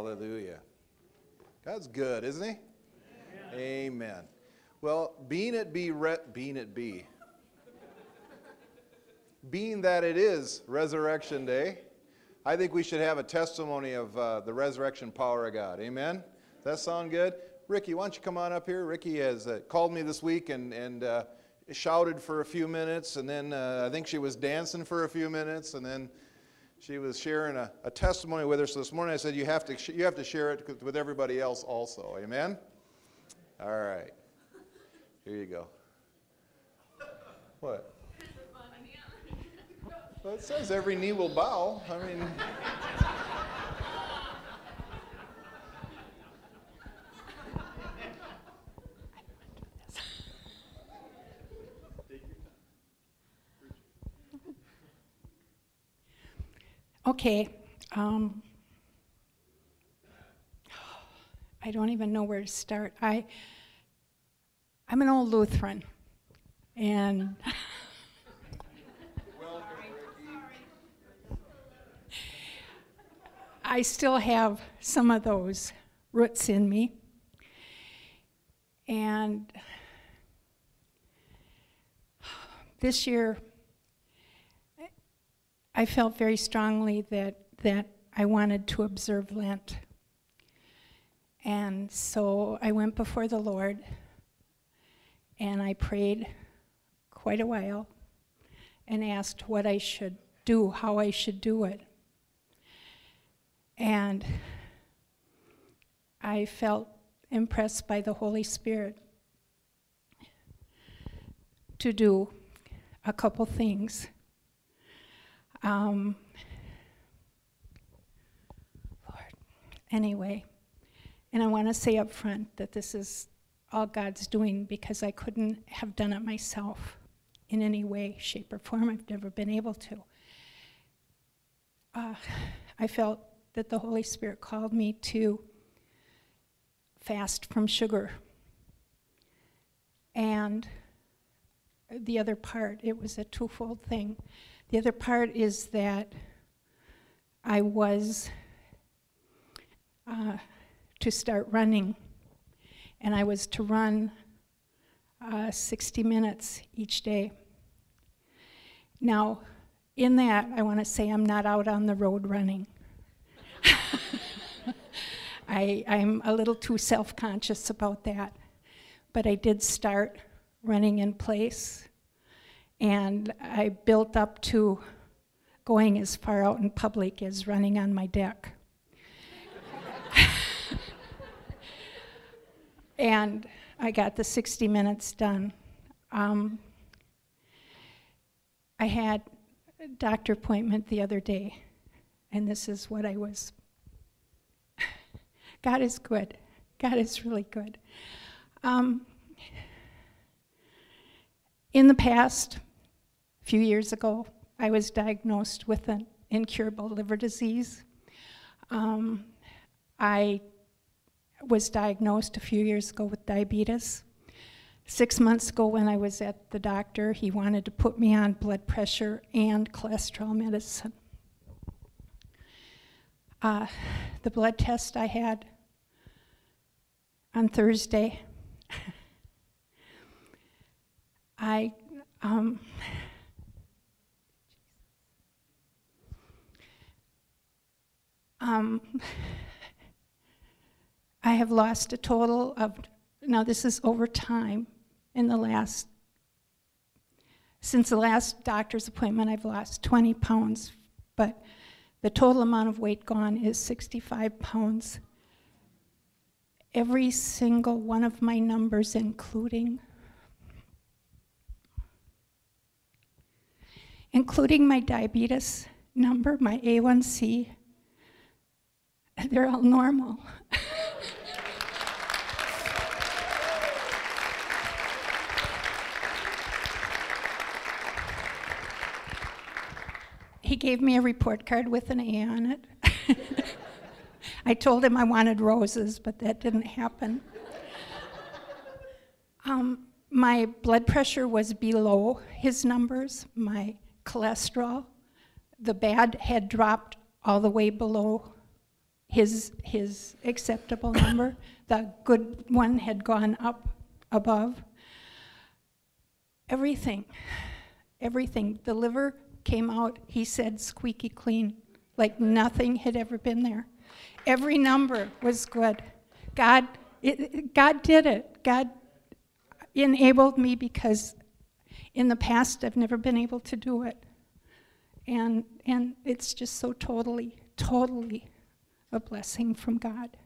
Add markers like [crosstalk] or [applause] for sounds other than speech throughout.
Hallelujah. God's good, isn't He? Amen. Amen. Well, being it be, re- being it be, being that it is Resurrection Day, I think we should have a testimony of uh, the resurrection power of God. Amen? Does that sound good? Ricky, why don't you come on up here? Ricky has uh, called me this week and, and uh, shouted for a few minutes, and then uh, I think she was dancing for a few minutes, and then she was sharing a, a testimony with her. So this morning I said, you have, to sh- you have to share it with everybody else also. Amen? All right. Here you go. What? Well, it says every knee will bow. I mean. Okay. Um, I don't even know where to start. I, I'm an old Lutheran, and I still have some of those roots in me. And this year, I felt very strongly that, that I wanted to observe Lent. And so I went before the Lord and I prayed quite a while and asked what I should do, how I should do it. And I felt impressed by the Holy Spirit to do a couple things. Um, Lord, anyway, and I want to say up front that this is all God's doing because I couldn't have done it myself in any way, shape, or form. I've never been able to. Uh, I felt that the Holy Spirit called me to fast from sugar. And the other part, it was a twofold thing. The other part is that I was uh, to start running, and I was to run uh, 60 minutes each day. Now, in that, I want to say I'm not out on the road running. [laughs] I, I'm a little too self conscious about that. But I did start running in place, and I built up to going as far out in public as running on my deck. [laughs] and I got the 60 minutes done. Um, I had a doctor appointment the other day, and this is what I was [laughs] God is good. God is really good. Um, in the past, a few years ago, I was diagnosed with an incurable liver disease. Um, I was diagnosed a few years ago with diabetes. Six months ago, when I was at the doctor, he wanted to put me on blood pressure and cholesterol medicine. Uh, the blood test I had on Thursday, [laughs] I um, um, I have lost a total of now this is over time in the last since the last doctor's appointment I've lost 20 pounds but the total amount of weight gone is 65 pounds. Every single one of my numbers, including including my diabetes number, my A1C, they're all normal. [laughs] he gave me a report card with an A on it. [laughs] I told him I wanted roses, but that didn't happen. um, my blood pressure was below his numbers, my cholesterol, the bad had dropped all the way below his, his acceptable number. The good one had gone up above. Everything, everything. The liver came out, he said, squeaky clean, like nothing had ever been there. Every number was good. God, it, God did it. God enabled me because in the past I've never been able to do it. And, and it's just so totally, totally a blessing from God.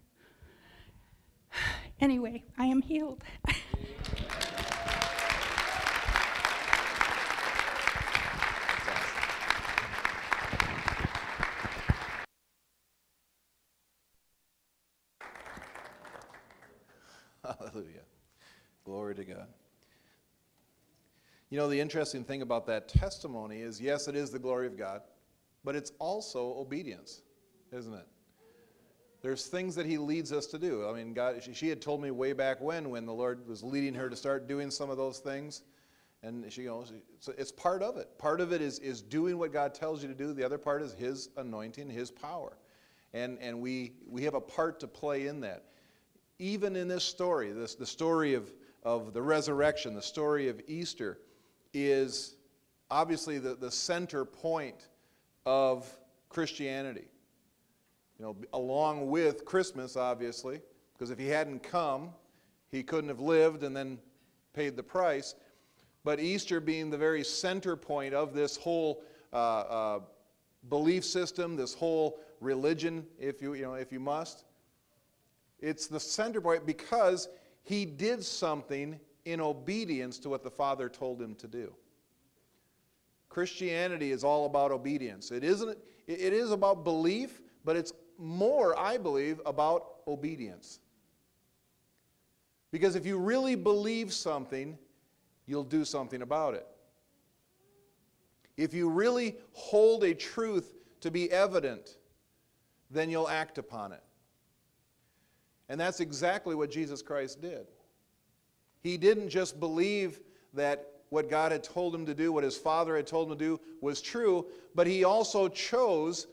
[sighs] Anyway, I am healed. [laughs] Hallelujah. Glory to God. You know, the interesting thing about that testimony is yes, it is the glory of God, but it's also obedience, isn't it? There's things that He leads us to do. I mean, God, she, had told me way back when, when the Lord was leading her to start doing some of those things. And she goes, it's, it's part of it. Part of it is, is doing what God tells you to do. The other part is His anointing, His power. And, and we, we have a part to play in that even in this story, this, the story of, of the resurrection, the story of Easter, is obviously the, the center point of Christianity. You know, along with Christmas, obviously, because if he hadn't come, he couldn't have lived and then paid the price. But Easter being the very center point of this whole uh, uh, belief system, this whole religion, if you, you, know, if you must, it's the center point because he did something in obedience to what the Father told him to do. Christianity is all about obedience. It isn't it is about belief, but it's more, I believe, about obedience. Because if you really believe something, you'll do something about it. If you really hold a truth to be evident, then you'll act upon it. And that's exactly what Jesus Christ did. He didn't just believe that what God had told him to do, what his Father had told him to do, was true, but he also chose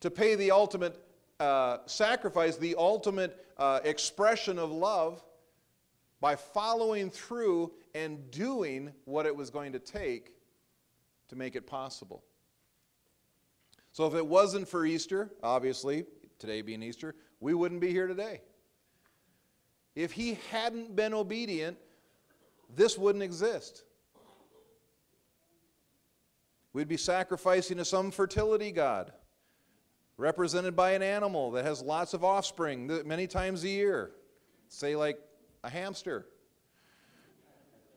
to pay the ultimate uh, sacrifice, the ultimate uh, expression of love by following through and doing what it was going to take to make it possible. So, if it wasn't for Easter, obviously, today being Easter, we wouldn't be here today. If he hadn't been obedient, this wouldn't exist. We'd be sacrificing to some fertility god, represented by an animal that has lots of offspring many times a year, say, like a hamster.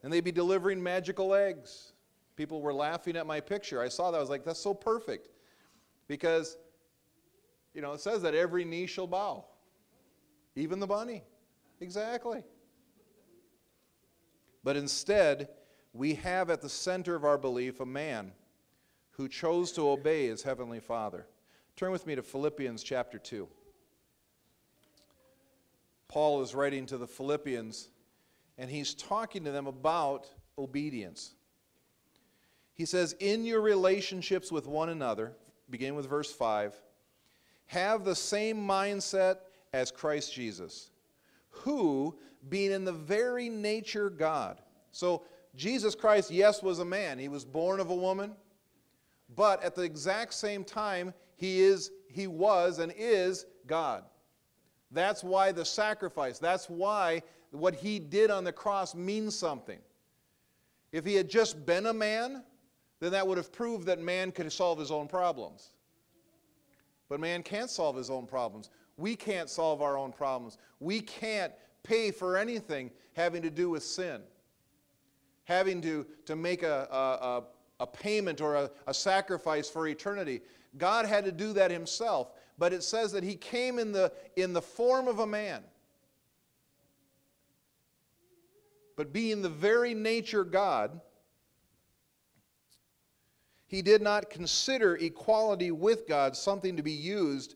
And they'd be delivering magical eggs. People were laughing at my picture. I saw that. I was like, that's so perfect. Because, you know, it says that every knee shall bow, even the bunny. Exactly. But instead, we have at the center of our belief a man who chose to obey his heavenly Father. Turn with me to Philippians chapter 2. Paul is writing to the Philippians, and he's talking to them about obedience. He says, In your relationships with one another, beginning with verse 5, have the same mindset as Christ Jesus who, being in the very nature God. So, Jesus Christ, yes, was a man. He was born of a woman. But at the exact same time, he, is, he was and is God. That's why the sacrifice, that's why what he did on the cross means something. If he had just been a man, then that would have proved that man could solve his own problems. But man can't solve his own problems. We can't solve our own problems. We can't pay for anything having to do with sin. Having to, to make a, a, a payment or a, a sacrifice for eternity. God had to do that himself. But it says that he came in the, in the form of a man. But being the very nature God, he did not consider equality with God something to be used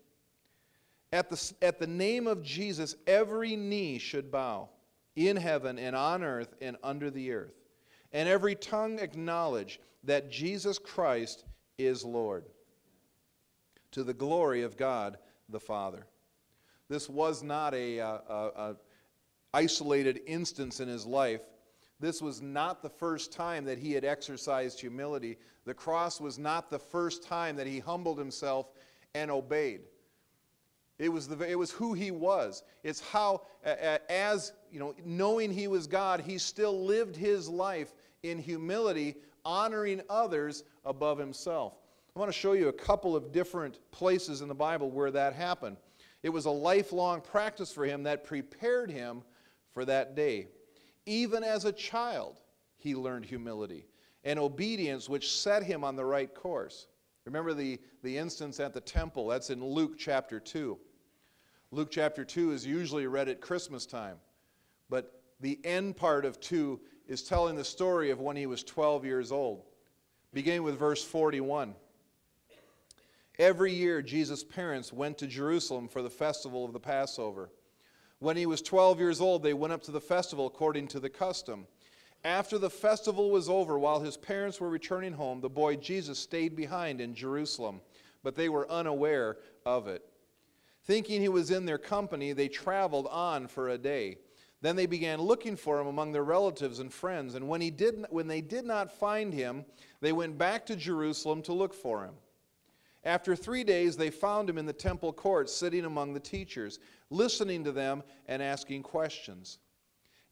At the, at the name of Jesus, every knee should bow in heaven and on earth and under the earth, and every tongue acknowledge that Jesus Christ is Lord, to the glory of God the Father. This was not a, uh, a, a isolated instance in his life. This was not the first time that he had exercised humility. The cross was not the first time that he humbled himself and obeyed. It was, the, it was who he was. It's how, as, you know, knowing he was God, he still lived his life in humility, honoring others above himself. I want to show you a couple of different places in the Bible where that happened. It was a lifelong practice for him that prepared him for that day. Even as a child, he learned humility and obedience, which set him on the right course. Remember the, the instance at the temple? That's in Luke chapter 2. Luke chapter 2 is usually read at Christmas time, but the end part of 2 is telling the story of when he was 12 years old, beginning with verse 41. Every year, Jesus' parents went to Jerusalem for the festival of the Passover. When he was 12 years old, they went up to the festival according to the custom. After the festival was over, while his parents were returning home, the boy Jesus stayed behind in Jerusalem, but they were unaware of it. Thinking he was in their company, they traveled on for a day. Then they began looking for him among their relatives and friends, and when, he did, when they did not find him, they went back to Jerusalem to look for him. After three days, they found him in the temple courts, sitting among the teachers, listening to them and asking questions.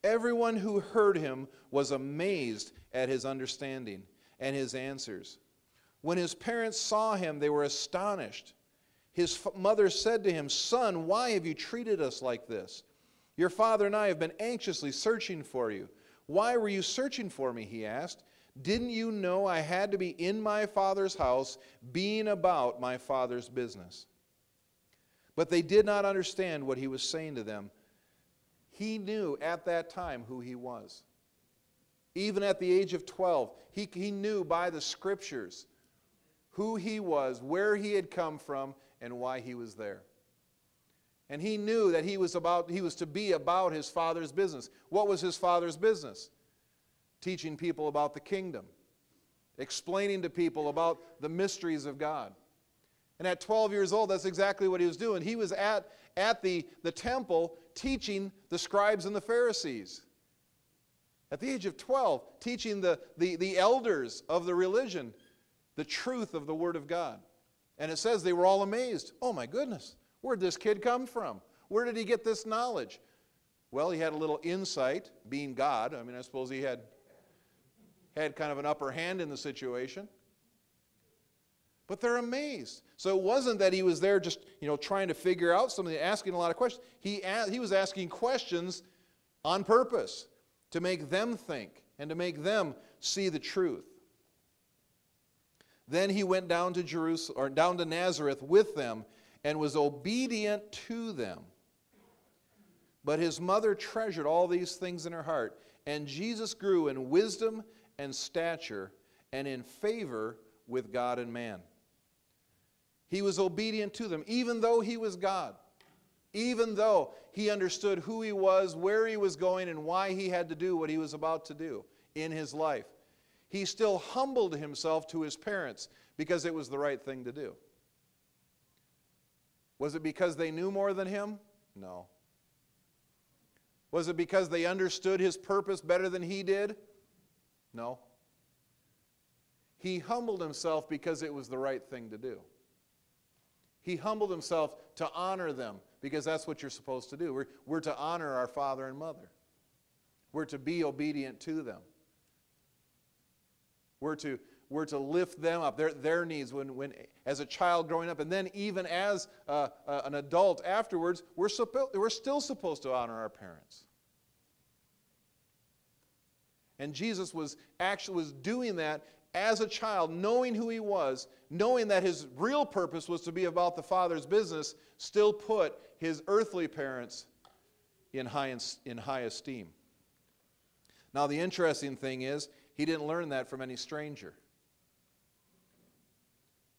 Everyone who heard him was amazed at his understanding and his answers. When his parents saw him, they were astonished. His mother said to him, Son, why have you treated us like this? Your father and I have been anxiously searching for you. Why were you searching for me? He asked. Didn't you know I had to be in my father's house, being about my father's business? But they did not understand what he was saying to them. He knew at that time who he was. Even at the age of 12, he, he knew by the scriptures who he was, where he had come from, and why he was there. And he knew that he was about he was to be about his father's business. What was his father's business? teaching people about the kingdom, explaining to people about the mysteries of God. And at 12 years old, that's exactly what he was doing. He was at, at the, the temple teaching the scribes and the Pharisees. At the age of 12, teaching the, the, the elders of the religion the truth of the Word of God. And it says they were all amazed. Oh my goodness, where'd this kid come from? Where did he get this knowledge? Well, he had a little insight, being God. I mean, I suppose he had had kind of an upper hand in the situation. But they're amazed. So it wasn't that he was there just, you know, trying to figure out something, asking a lot of questions. He, he was asking questions on purpose to make them think and to make them see the truth. Then he went down to Jerusalem or down to Nazareth with them and was obedient to them. But his mother treasured all these things in her heart, and Jesus grew in wisdom and stature and in favor with God and man. He was obedient to them, even though he was God, even though he understood who he was, where he was going, and why he had to do what he was about to do in his life. He still humbled himself to his parents because it was the right thing to do. Was it because they knew more than him? No. Was it because they understood his purpose better than he did? No. He humbled himself because it was the right thing to do. He humbled himself to honor them because that's what you're supposed to do. We're, we're to honor our father and mother, we're to be obedient to them. We're to, we're to lift them up, their, their needs when, when, as a child growing up, and then even as uh, uh, an adult afterwards, we're, suppo- we're still supposed to honor our parents. And Jesus was actually was doing that as a child, knowing who he was, knowing that his real purpose was to be about the Father's business, still put his earthly parents in high, in high esteem. Now, the interesting thing is, he didn't learn that from any stranger.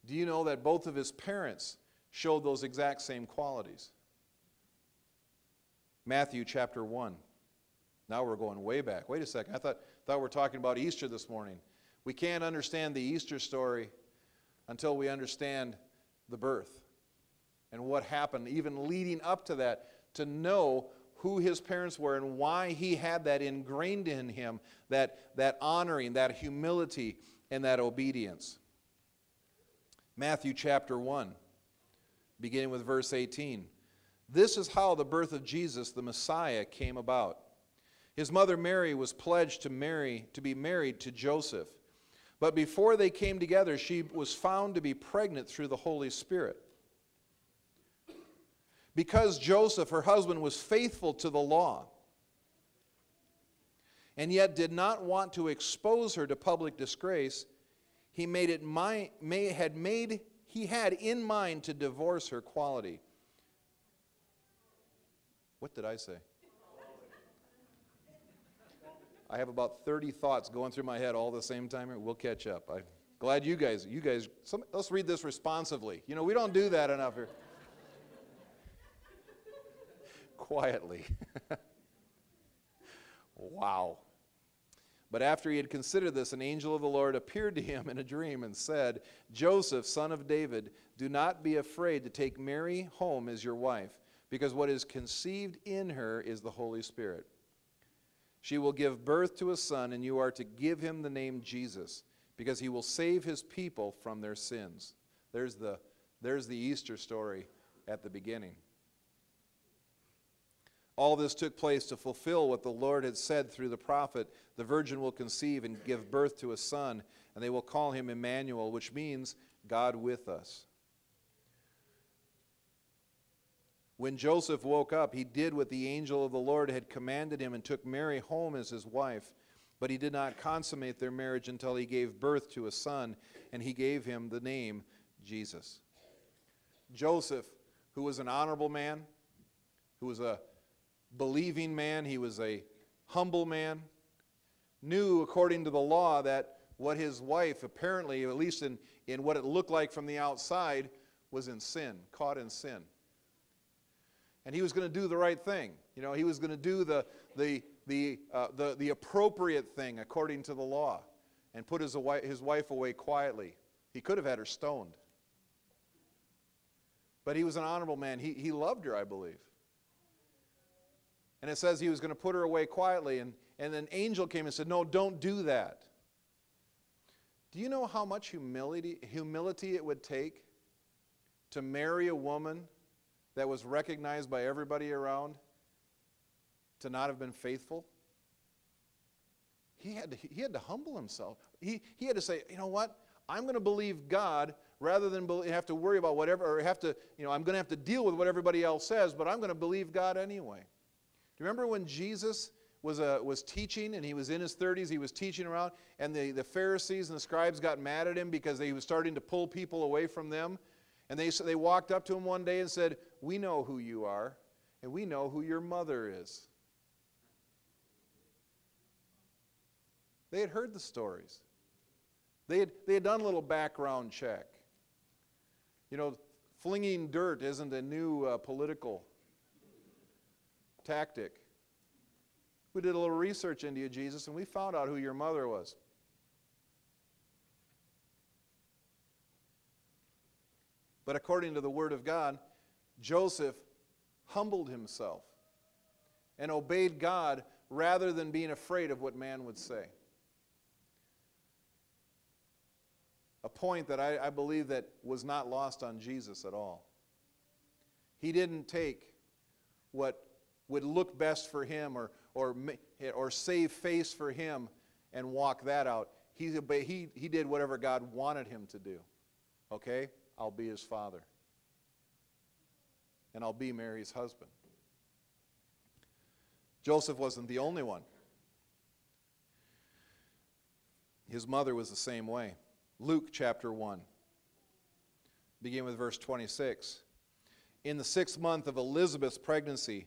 Do you know that both of his parents showed those exact same qualities? Matthew chapter 1. Now we're going way back. Wait a second. I thought, thought we were talking about Easter this morning. We can't understand the Easter story until we understand the birth and what happened, even leading up to that, to know who his parents were and why he had that ingrained in him that, that honoring, that humility, and that obedience. Matthew chapter 1, beginning with verse 18. This is how the birth of Jesus, the Messiah, came about. His mother Mary was pledged to marry to be married to Joseph. But before they came together, she was found to be pregnant through the Holy Spirit. Because Joseph, her husband, was faithful to the law and yet did not want to expose her to public disgrace, he made it my, may, had made he had in mind to divorce her quality. What did I say? I have about 30 thoughts going through my head all the same time. We'll catch up. I'm glad you guys, you guys, some, let's read this responsively. You know, we don't do that enough here. Quietly. [laughs] wow. But after he had considered this, an angel of the Lord appeared to him in a dream and said, Joseph, son of David, do not be afraid to take Mary home as your wife, because what is conceived in her is the Holy Spirit. She will give birth to a son, and you are to give him the name Jesus, because he will save his people from their sins. There's the, there's the Easter story at the beginning. All this took place to fulfill what the Lord had said through the prophet The virgin will conceive and give birth to a son, and they will call him Emmanuel, which means God with us. When Joseph woke up, he did what the angel of the Lord had commanded him and took Mary home as his wife. But he did not consummate their marriage until he gave birth to a son, and he gave him the name Jesus. Joseph, who was an honorable man, who was a believing man, he was a humble man, knew according to the law that what his wife, apparently, at least in, in what it looked like from the outside, was in sin, caught in sin and he was going to do the right thing. You know, he was going to do the, the, the, uh, the, the appropriate thing according to the law and put his, his wife away quietly. He could have had her stoned. But he was an honorable man. He, he loved her, I believe. And it says he was going to put her away quietly. And, and an angel came and said, No, don't do that. Do you know how much humility, humility it would take to marry a woman that was recognized by everybody around to not have been faithful? He had to, he had to humble himself. He, he had to say, you know what? I'm going to believe God rather than have to worry about whatever, or have to, you know, I'm going to have to deal with what everybody else says, but I'm going to believe God anyway. Remember when Jesus was, uh, was teaching and he was in his 30s, he was teaching around, and the, the Pharisees and the scribes got mad at him because he was starting to pull people away from them? And they, they walked up to him one day and said, We know who you are, and we know who your mother is. They had heard the stories. They had, they had done a little background check. You know, flinging dirt isn't a new uh, political tactic. We did a little research into you, Jesus, and we found out who your mother was. But according to the Word of God, Joseph humbled himself and obeyed God rather than being afraid of what man would say. A point that I, I, believe that was not lost on Jesus at all. He didn't take what would look best for him or, or, or save face for him and walk that out. He, he, he did whatever God wanted him to do. Okay? I'll be his father. And I'll be Mary's husband. Joseph wasn't the only one. His mother was the same way. Luke chapter 1. Begin with verse 26. In the sixth month of Elizabeth's pregnancy,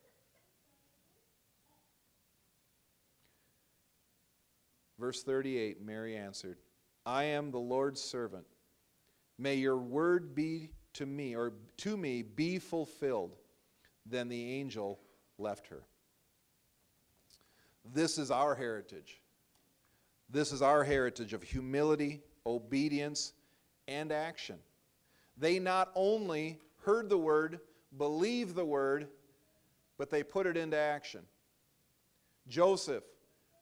Verse 38 Mary answered, I am the Lord's servant. May your word be to me, or to me, be fulfilled. Then the angel left her. This is our heritage. This is our heritage of humility, obedience, and action. They not only heard the word, believed the word, but they put it into action. Joseph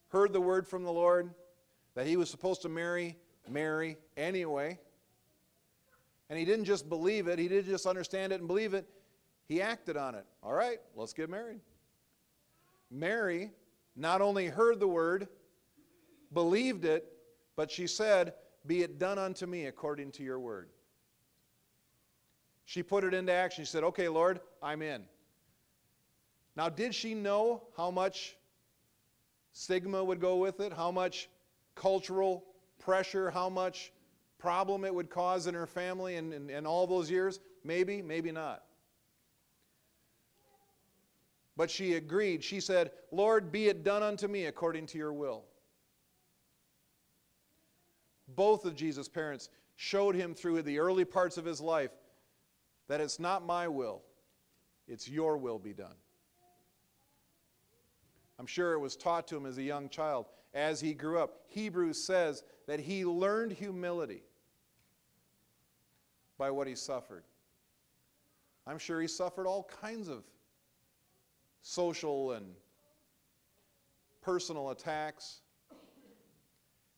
heard the word from the Lord that he was supposed to marry Mary anyway. And he didn't just believe it, he didn't just understand it and believe it, he acted on it. All right, let's get married. Mary not only heard the word, believed it, but she said, Be it done unto me according to your word. She put it into action. She said, Okay, Lord, I'm in. Now, did she know how much stigma would go with it, how much cultural pressure, how much problem it would cause in her family and, and, and all those years? Maybe, maybe not. But she agreed. She said, Lord, be it done unto me according to your will. Both of Jesus' parents showed him through the early parts of his life that it's not my will, it's your will be done. I'm sure it was taught to him as a young child as he grew up. Hebrews says that he learned humility by what he suffered. I'm sure he suffered all kinds of social and personal attacks,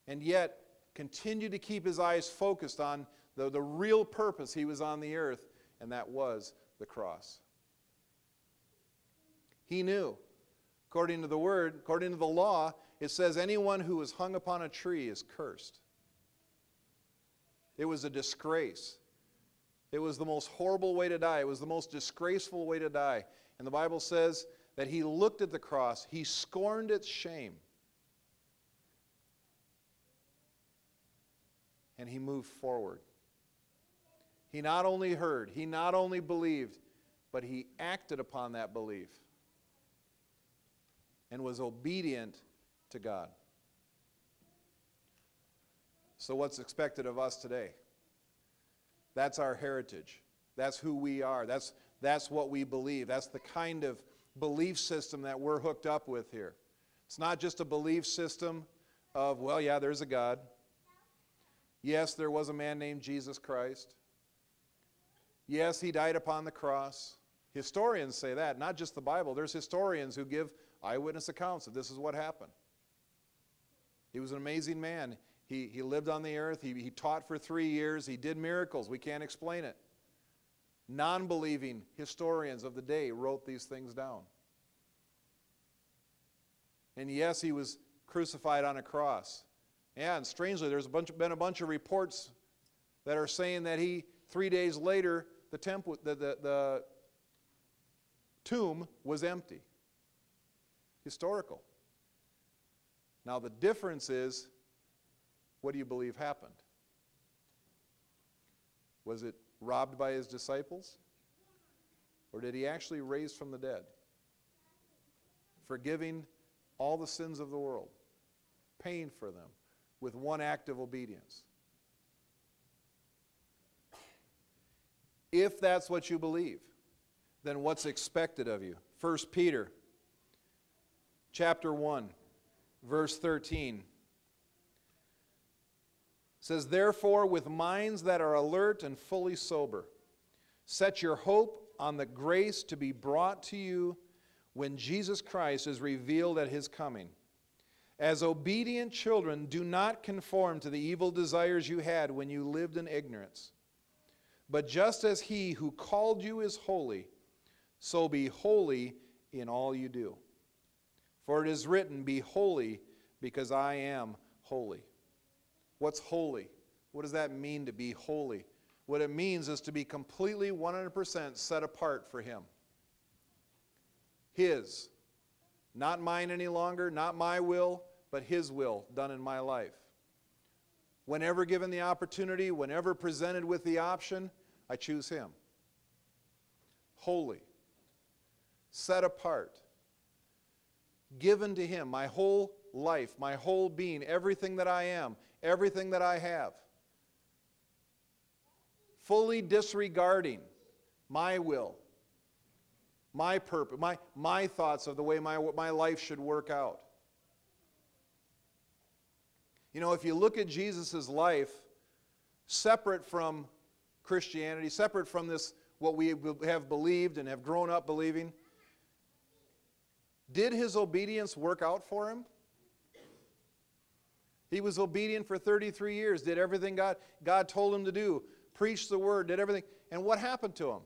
and yet continued to keep his eyes focused on the, the real purpose he was on the earth, and that was the cross. He knew According to the word, according to the law, it says anyone who is hung upon a tree is cursed. It was a disgrace. It was the most horrible way to die. It was the most disgraceful way to die. And the Bible says that he looked at the cross, he scorned its shame, and he moved forward. He not only heard, he not only believed, but he acted upon that belief and was obedient to God. So, what's expected of us today? That's our heritage. That's who we are. That's, that's what we believe. That's the kind of belief system that we're hooked up with here. It's not just a belief system of, well, yeah, there's a God. Yes, there was a man named Jesus Christ. Yes, he died upon the cross. Historians say that, not just the Bible. There's historians who give eyewitness accounts of this is what happened. He was an amazing man. He, he lived on the earth. He, he taught for three years. He did miracles. We can't explain it. Non believing historians of the day wrote these things down. And yes, he was crucified on a cross. And strangely, there's a bunch, been a bunch of reports that are saying that he, three days later, the, temp, the, the, the tomb was empty. Historical. Now, the difference is what do you believe happened? Was it robbed by his disciples? Or did he actually raise from the dead? Forgiving all the sins of the world, paying for them with one act of obedience. If that's what you believe, then what's expected of you? 1 Peter chapter 1 verse 13 says therefore with minds that are alert and fully sober set your hope on the grace to be brought to you when Jesus Christ is revealed at his coming. As obedient children do not conform to the evil desires you had when you lived in ignorance. But just as he who called you is holy so be holy in all you do for it is written, Be holy, because I am holy. What's holy? What does that mean to be holy? What it means is to be completely 100% set apart for Him. His. Not mine any longer, not my will, but His will done in my life. Whenever given the opportunity, whenever presented with the option, I choose Him. Holy. Set apart given to Him, my whole life, my whole being, everything that I am, everything that I have. Fully disregarding my will, my purpose, my, my thoughts of the way my, my life should work out. You know, if you look at Jesus' life separate from Christianity, separate from this, what we have believed and have grown up believing, did his obedience work out for him? He was obedient for 33 years, did everything God, God told him to do, preached the word, did everything. And what happened to him?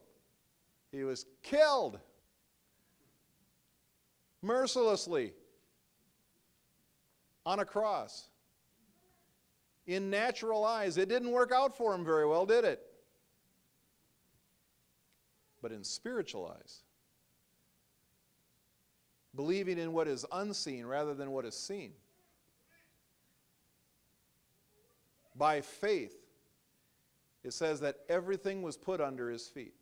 He was killed mercilessly on a cross. In natural eyes, it didn't work out for him very well, did it? But in spiritual eyes, believing in what is unseen rather than what is seen. By faith, it says that everything was put under his feet.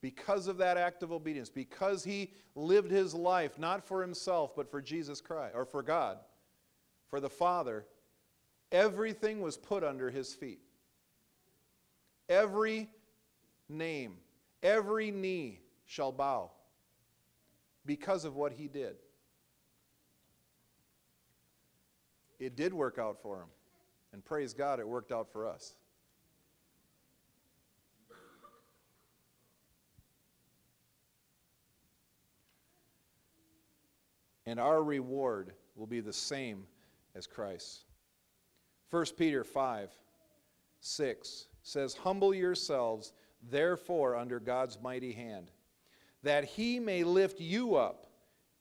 Because of that act of obedience, because he lived his life not for himself, but for Jesus Christ, or for God, for the Father, everything was put under his feet. Every name, every knee shall bow because of what he did. It did work out for him. And praise God, it worked out for us. And our reward will be the same as Christ's. 1 Peter 5 6 says, Humble yourselves, therefore, under God's mighty hand that he may lift you up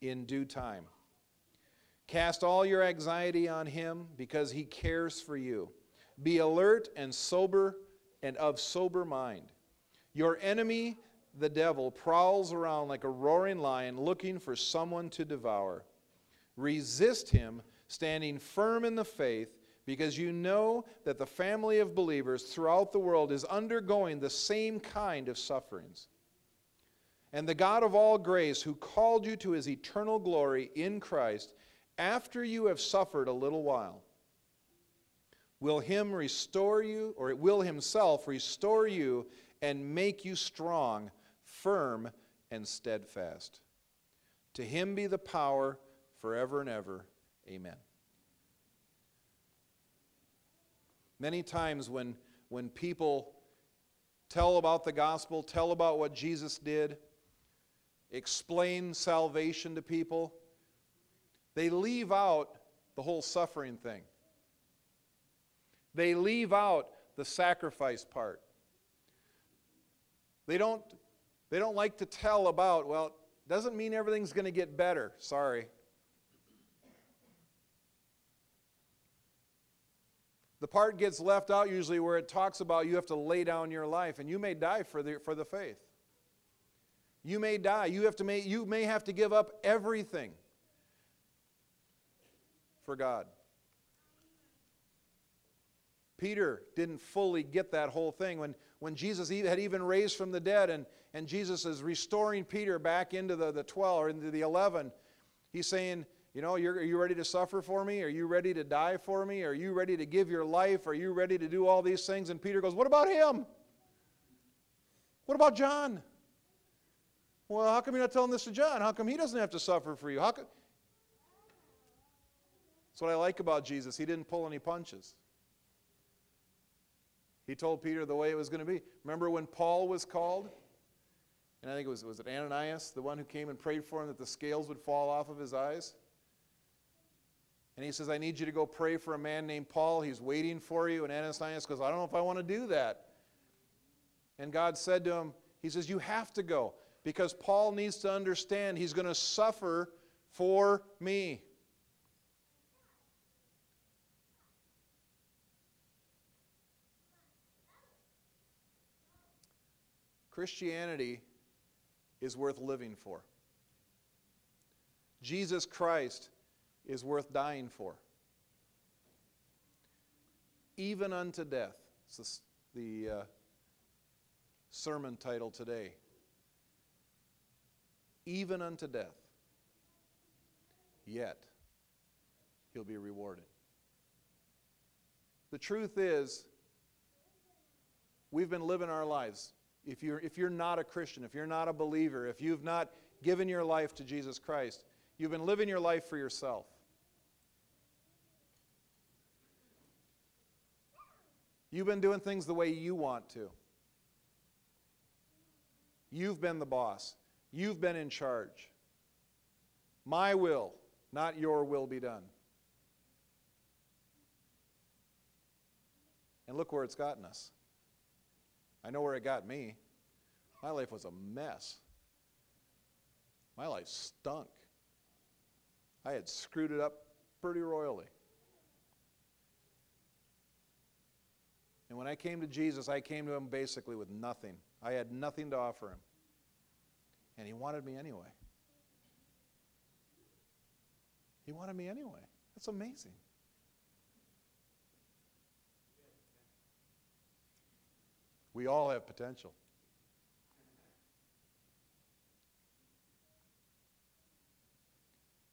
in due time. Cast all your anxiety on him because he cares for you. Be alert and sober and of sober mind. Your enemy, the devil, prowls around like a roaring lion looking for someone to devour. Resist him, standing firm in the faith, because you know that the family of believers throughout the world is undergoing the same kind of sufferings. And the God of all grace, who called you to his eternal glory in Christ, after you have suffered a little while, will him restore you, or will himself restore you and make you strong, firm, and steadfast. To him be the power forever and ever. Amen. Many times when, when people tell about the gospel, tell about what Jesus did, explain salvation to people, they leave out the whole suffering thing. They leave out the sacrifice part. They don't, they don't like to tell about, well, doesn't mean everything's going to get better. Sorry. The part gets left out usually where it talks about you have to lay down your life and you may die for the, for the faith. You may die. You, have to may, you may have to give up everything for God. Peter didn't fully get that whole thing. When, when Jesus had even raised from the dead and, and Jesus is restoring Peter back into the, the 12 or into the 11, he's saying, You know, are you ready to suffer for me? Are you ready to die for me? Are you ready to give your life? Are you ready to do all these things? And Peter goes, What about him? What about John? Well, how come you're not telling this to John? How come he doesn't have to suffer for you? How come? That's what I like about Jesus. He didn't pull any punches. He told Peter the way it was going to be. Remember when Paul was called? And I think it was, was it Ananias, the one who came and prayed for him that the scales would fall off of his eyes? And he says, I need you to go pray for a man named Paul. He's waiting for you. And Ananias goes, I don't know if I want to do that. And God said to him, He says, You have to go because Paul needs to understand he's going to suffer for me. Christianity is worth living for. Jesus Christ is worth dying for. Even unto death. It's the uh, sermon title today. Even unto death. Yet, he'll be rewarded. The truth is, we've been living our lives if you're, if you're not a Christian, if you're not a believer, if you've not given your life to Jesus Christ, you've been living your life for yourself. You've been doing things the way you want to. You've been the boss. You've been in charge. My will, not your will, be done. And look where it's gotten us. I know where it got me. My life was a mess. My life stunk. I had screwed it up pretty royally. And when I came to Jesus, I came to him basically with nothing. I had nothing to offer him. And he wanted me anyway. He wanted me anyway. That's amazing. We all have potential.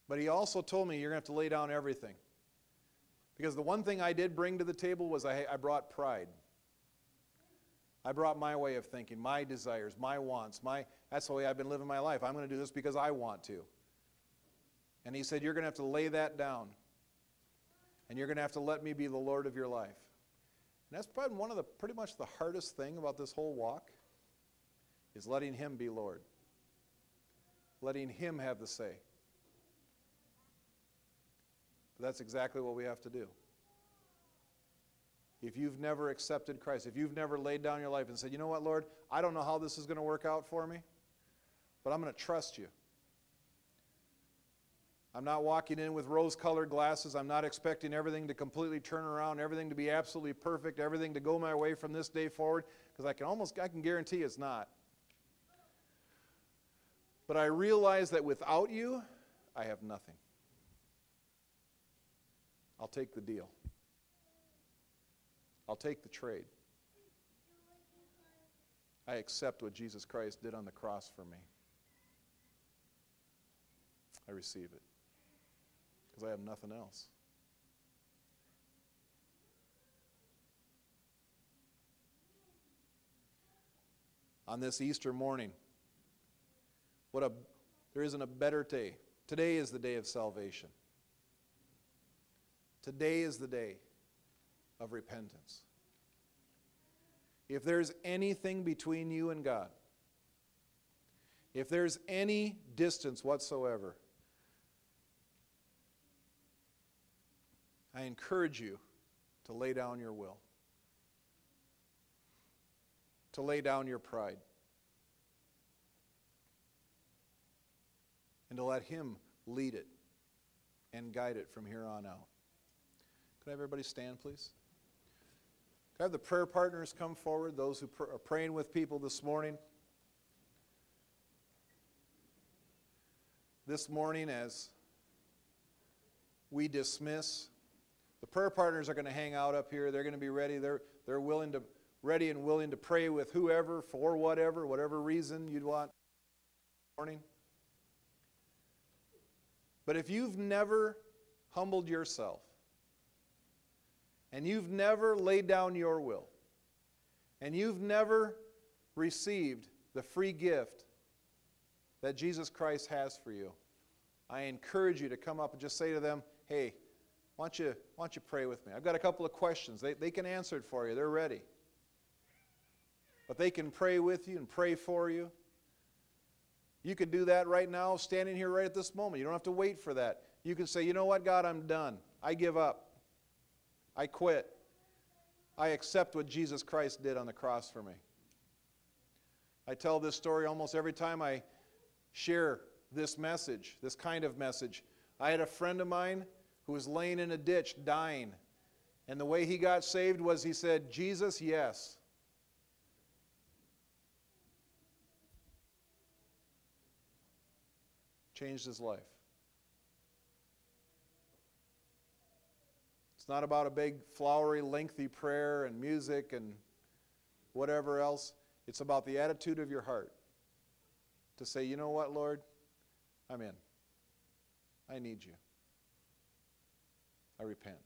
But he also told me you're going to have to lay down everything. Because the one thing I did bring to the table was I, I brought pride. I brought my way of thinking, my desires, my wants, my that's the way I've been living my life. I'm going to do this because I want to. And he said, You're going to have to lay that down. And you're going to have to let me be the Lord of your life. And that's probably one of the pretty much the hardest thing about this whole walk is letting him be Lord. Letting him have the say. But that's exactly what we have to do. If you've never accepted Christ, if you've never laid down your life and said, you know what, Lord, I don't know how this is going to work out for me, but I'm going to trust you. I'm not walking in with rose colored glasses. I'm not expecting everything to completely turn around, everything to be absolutely perfect, everything to go my way from this day forward, because I can almost I can guarantee it's not. But I realize that without you, I have nothing. I'll take the deal. I'll take the trade. I accept what Jesus Christ did on the cross for me. I receive it because I have nothing else. On this Easter morning, what a there isn't a better day. Today is the day of salvation. Today is the day of repentance. If there's anything between you and God, if there's any distance whatsoever, I encourage you to lay down your will, to lay down your pride, and to let Him lead it and guide it from here on out. Could everybody stand, please? Have the prayer partners come forward, those who pr- are praying with people this morning? this morning as we dismiss. The prayer partners are going to hang out up here. They're going to be ready. They're, they're willing to, ready and willing to pray with whoever for whatever, whatever reason you'd want. Morning. But if you've never humbled yourself and you've never laid down your will and you've never received the free gift that Jesus Christ has for you, I encourage you to come up and just say to them, hey, why don't you, why don't you pray with me? I've got a couple of questions. They, they can answer it for you, they're ready. But they can pray with you and pray for you. You could do that right now, standing here right at this moment. You don't have to wait for that. You can say, you know what, God, I'm done. I give up. I quit. I accept what Jesus Christ did on the cross for me. I tell this story almost every time I share this message, this kind of message. I had a friend of mine who was laying in a ditch dying. And the way he got saved was he said, Jesus, yes. Changed his life. It's not about a big, flowery, lengthy prayer and music and whatever else. It's about the attitude of your heart to say, you know what, Lord? I'm in. I need you. I repent.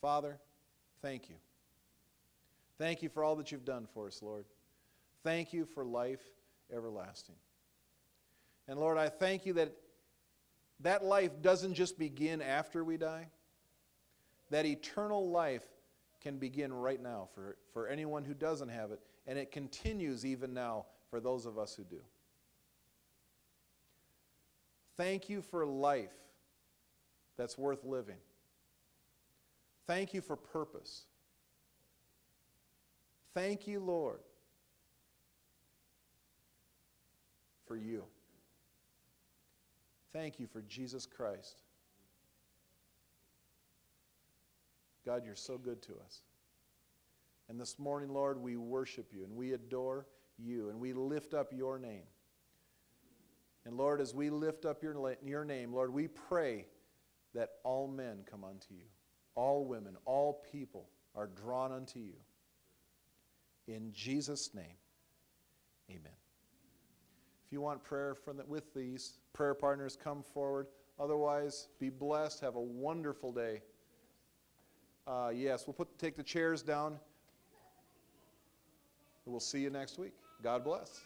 Father, thank you. Thank you for all that you've done for us, Lord. Thank you for life everlasting. And Lord, I thank you that that life doesn't just begin after we die, that eternal life can begin right now for, for anyone who doesn't have it, and it continues even now for those of us who do. Thank you for life that's worth living. Thank you for purpose. Thank you, Lord, for you. Thank you for Jesus Christ. God, you're so good to us. And this morning, Lord, we worship you and we adore you and we lift up your name. And Lord, as we lift up your, your name, Lord, we pray that all men come unto you, all women, all people are drawn unto you. In Jesus' name, amen. If you want prayer from the, with these prayer partners, come forward. Otherwise, be blessed. Have a wonderful day. Uh, yes, we'll put, take the chairs down. We'll see you next week. God bless.